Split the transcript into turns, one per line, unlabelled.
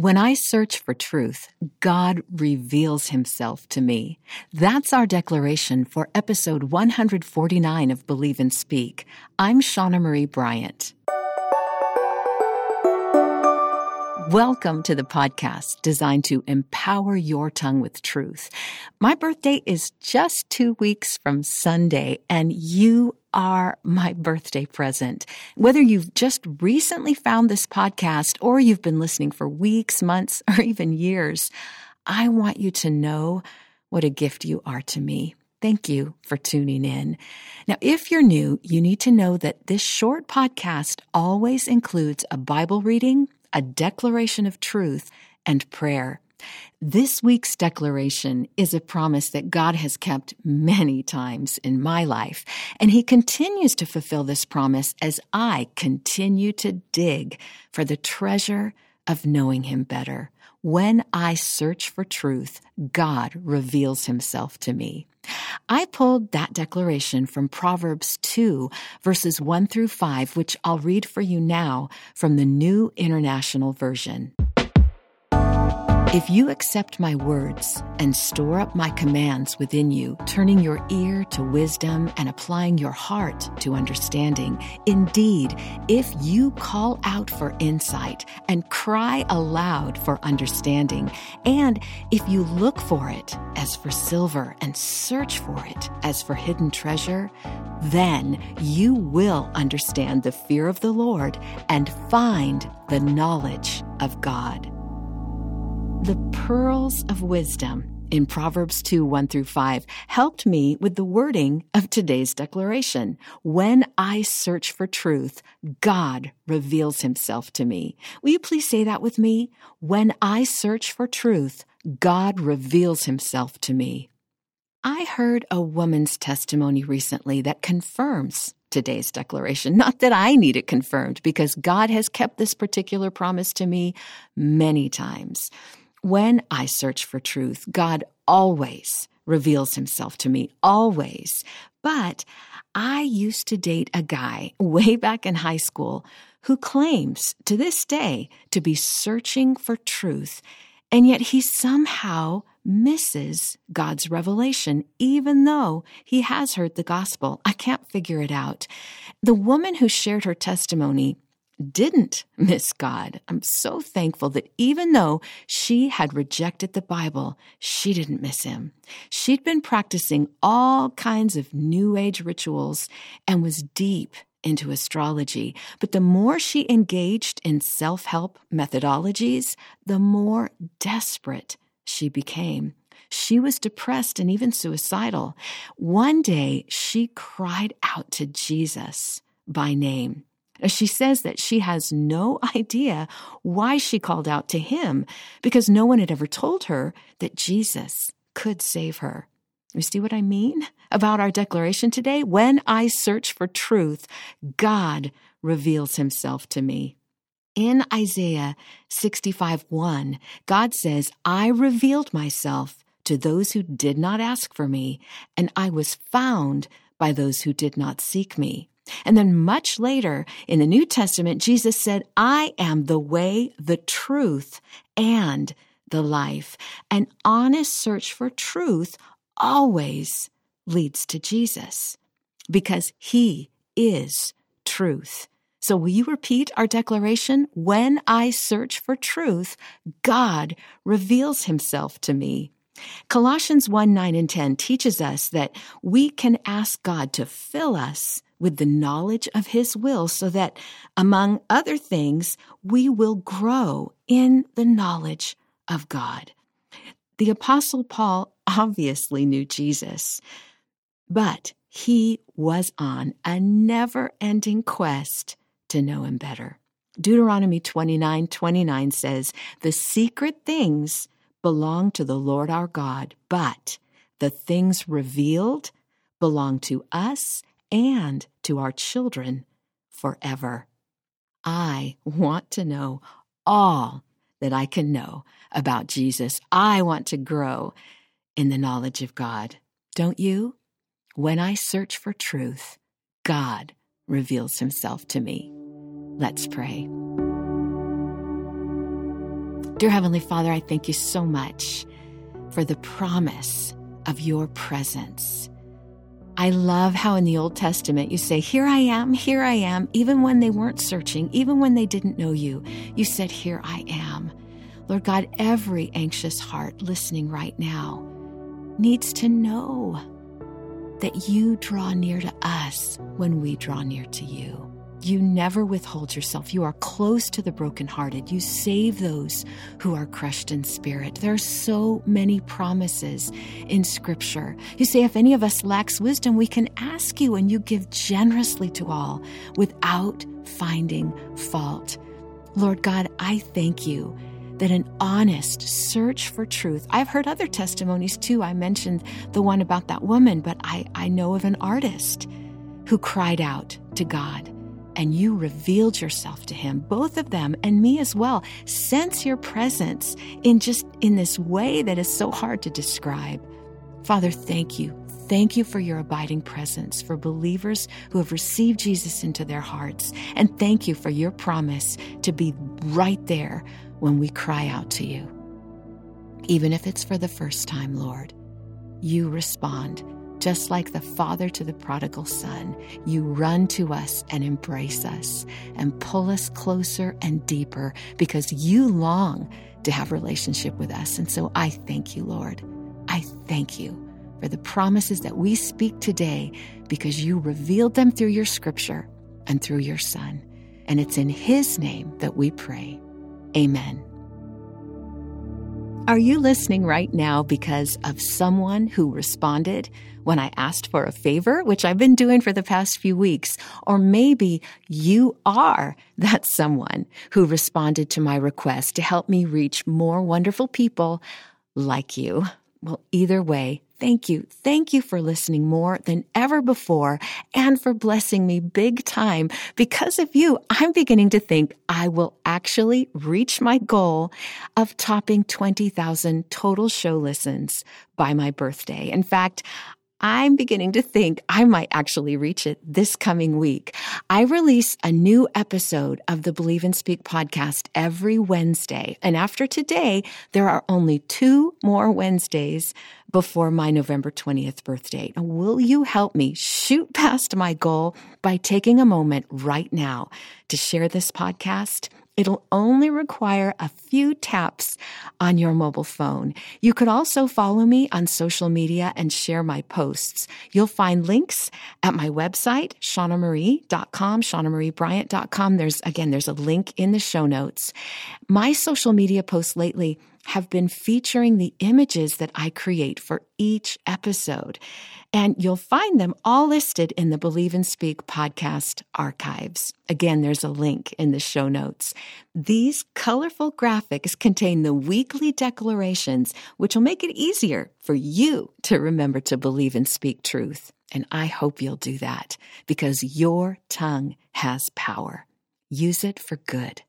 When I search for truth, God reveals himself to me. That's our declaration for episode 149 of Believe and Speak. I'm Shauna Marie Bryant. Welcome to the podcast designed to empower your tongue with truth. My birthday is just two weeks from Sunday, and you are my birthday present. Whether you've just recently found this podcast or you've been listening for weeks, months, or even years, I want you to know what a gift you are to me. Thank you for tuning in. Now, if you're new, you need to know that this short podcast always includes a Bible reading a declaration of truth, and prayer. This week's declaration is a promise that God has kept many times in my life, and He continues to fulfill this promise as I continue to dig for the treasure of knowing Him better. When I search for truth, God reveals Himself to me. I pulled that declaration from Proverbs 2, verses 1 through 5, which I'll read for you now from the New International Version. If you accept my words and store up my commands within you, turning your ear to wisdom and applying your heart to understanding, indeed, if you call out for insight and cry aloud for understanding, and if you look for it as for silver and search for it as for hidden treasure, then you will understand the fear of the Lord and find the knowledge of God. Pearls of wisdom in Proverbs 2 1 through 5 helped me with the wording of today's declaration. When I search for truth, God reveals himself to me. Will you please say that with me? When I search for truth, God reveals himself to me. I heard a woman's testimony recently that confirms today's declaration. Not that I need it confirmed, because God has kept this particular promise to me many times. When I search for truth, God always reveals himself to me, always. But I used to date a guy way back in high school who claims to this day to be searching for truth, and yet he somehow misses God's revelation, even though he has heard the gospel. I can't figure it out. The woman who shared her testimony didn't miss God. I'm so thankful that even though she had rejected the Bible, she didn't miss him. She'd been practicing all kinds of New Age rituals and was deep into astrology. But the more she engaged in self help methodologies, the more desperate she became. She was depressed and even suicidal. One day, she cried out to Jesus by name. Uh, she says that she has no idea why she called out to him because no one had ever told her that Jesus could save her. You see what I mean about our declaration today? When I search for truth, God reveals himself to me. In Isaiah 65 1, God says, I revealed myself to those who did not ask for me, and I was found by those who did not seek me. And then much later in the New Testament, Jesus said, I am the way, the truth, and the life. An honest search for truth always leads to Jesus because he is truth. So will you repeat our declaration? When I search for truth, God reveals himself to me. Colossians 1 9 and 10 teaches us that we can ask God to fill us with the knowledge of His will so that, among other things, we will grow in the knowledge of God. The Apostle Paul obviously knew Jesus, but he was on a never ending quest to know him better. Deuteronomy 29 29 says, The secret things belong to the Lord our God, but the things revealed belong to us and to our children forever. I want to know all that I can know about Jesus. I want to grow in the knowledge of God. Don't you? When I search for truth, God reveals himself to me. Let's pray. Dear Heavenly Father, I thank you so much for the promise of your presence. I love how in the Old Testament you say, Here I am, here I am, even when they weren't searching, even when they didn't know you. You said, Here I am. Lord God, every anxious heart listening right now needs to know that you draw near to us when we draw near to you. You never withhold yourself. You are close to the brokenhearted. You save those who are crushed in spirit. There are so many promises in Scripture. You say, if any of us lacks wisdom, we can ask you, and you give generously to all without finding fault. Lord God, I thank you that an honest search for truth. I've heard other testimonies too. I mentioned the one about that woman, but I, I know of an artist who cried out to God and you revealed yourself to him, both of them and me as well. Sense your presence in just in this way that is so hard to describe. Father, thank you. Thank you for your abiding presence for believers who have received Jesus into their hearts. And thank you for your promise to be right there when we cry out to you. Even if it's for the first time, Lord, you respond just like the Father to the prodigal Son, you run to us and embrace us and pull us closer and deeper because you long to have relationship with us. And so I thank you, Lord. I thank you for the promises that we speak today because you revealed them through your scripture and through your Son. And it's in His name that we pray. Amen. Are you listening right now because of someone who responded when I asked for a favor, which I've been doing for the past few weeks? Or maybe you are that someone who responded to my request to help me reach more wonderful people like you. Well, either way, thank you. Thank you for listening more than ever before and for blessing me big time. Because of you, I'm beginning to think I will actually reach my goal of topping 20,000 total show listens by my birthday. In fact, I'm beginning to think I might actually reach it this coming week. I release a new episode of the Believe and Speak podcast every Wednesday. And after today, there are only two more Wednesdays before my November 20th birthday. will you help me shoot past my goal by taking a moment right now to share this podcast It'll only require a few taps on your mobile phone. You could also follow me on social media and share my posts. You'll find links at my website, shaunamarie.com, shaunamarieBryant.com. There's, again, there's a link in the show notes. My social media posts lately have been featuring the images that I create for each episode. And you'll find them all listed in the Believe and Speak podcast archives. Again, there's a link in the show notes. These colorful graphics contain the weekly declarations, which will make it easier for you to remember to believe and speak truth. And I hope you'll do that because your tongue has power. Use it for good.